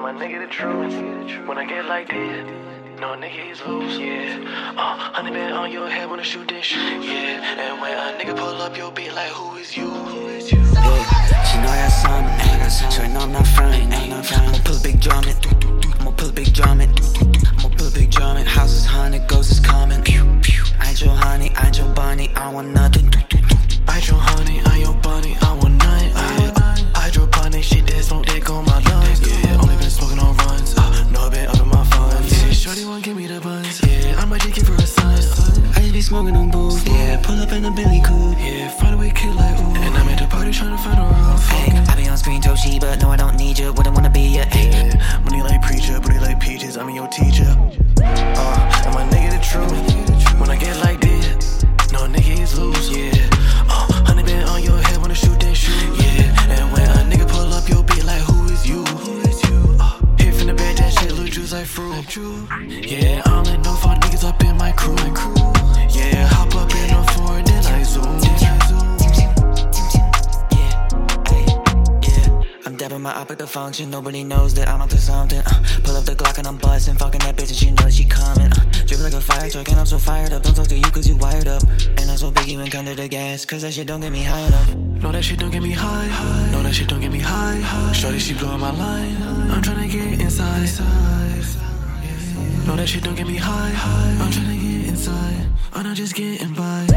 my nigga the truth. When I get like this, no nigga is loose, yeah. Uh, honey been on your head when I shoot this shit, yeah. And when a nigga pull up your beat, like who is you? Who is you? Yeah, smoking on booze, yeah. Pull up in a Billy coupe, Yeah, find a way, kid like ooh. And I'm at the party trying to find a roof. Hey, I be on screen, Toshi, but no, I don't need you. Wouldn't wanna be ya. Hey, Yeah, money like preacher, booty like peaches. I'm your teacher. Uh, and my nigga the truth. When I get like this, no nigga is loose. Yeah. Uh, honey been on your head when I shoot that shoot. Yeah. And when a nigga pull up your beat, like who is you? Who is you? Uh, hit from the bed, that shit look juice like fruit. Yeah, I don't let no fuck niggas up in my crew. Yeah, my op the function. Nobody knows that I'm up to something. Uh, pull up the Glock and I'm buzzing. Fucking that bitch and she knows she coming. Uh, drip like a fire truck and I'm so fired up. Don't talk to you cause you wired up. And I'm so big you ain't come to the gas. Cause that shit don't get me high enough. No, that shit don't get me high. No, that shit don't get me high. Shorty, she blowing my line. I'm tryna get inside. No, that shit don't get me high. high. I'm tryna get inside. I'm not just getting by.